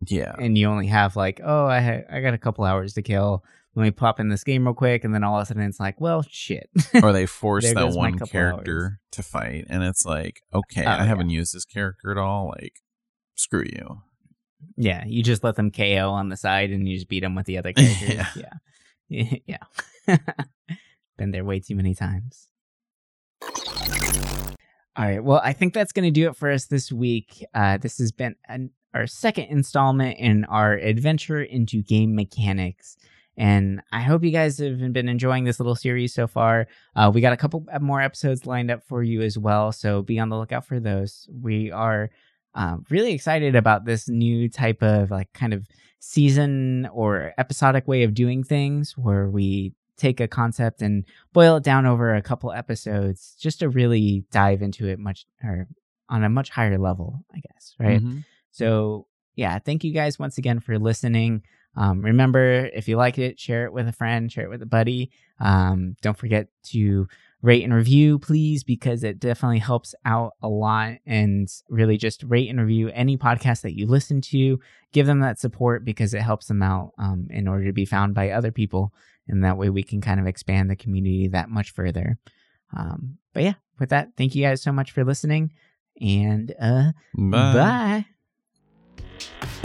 Yeah. and you only have like, oh, I ha- I got a couple hours to kill. Let me pop in this game real quick, and then all of a sudden it's like, well, shit. or they force that one character to fight and it's like, okay, Oh, I yeah. haven't used this character at all. Like, screw you. yeah, you just let them KO on the side, and you just beat them with the other characters. yeah, yeah. Been there way too many times. All right. Well, I think that's going to do it for us this week. Uh, this has been an, our second installment in our adventure into game mechanics. And I hope you guys have been enjoying this little series so far. Uh, we got a couple more episodes lined up for you as well. So be on the lookout for those. We are um, really excited about this new type of like kind of season or episodic way of doing things where we take a concept and boil it down over a couple episodes just to really dive into it much or on a much higher level, I guess, right? Mhm. So, yeah, thank you guys once again for listening. Um, remember, if you like it, share it with a friend, share it with a buddy. Um, don't forget to rate and review, please, because it definitely helps out a lot. And really just rate and review any podcast that you listen to. Give them that support because it helps them out um, in order to be found by other people. And that way we can kind of expand the community that much further. Um, but yeah, with that, thank you guys so much for listening. And uh, Bye. bye.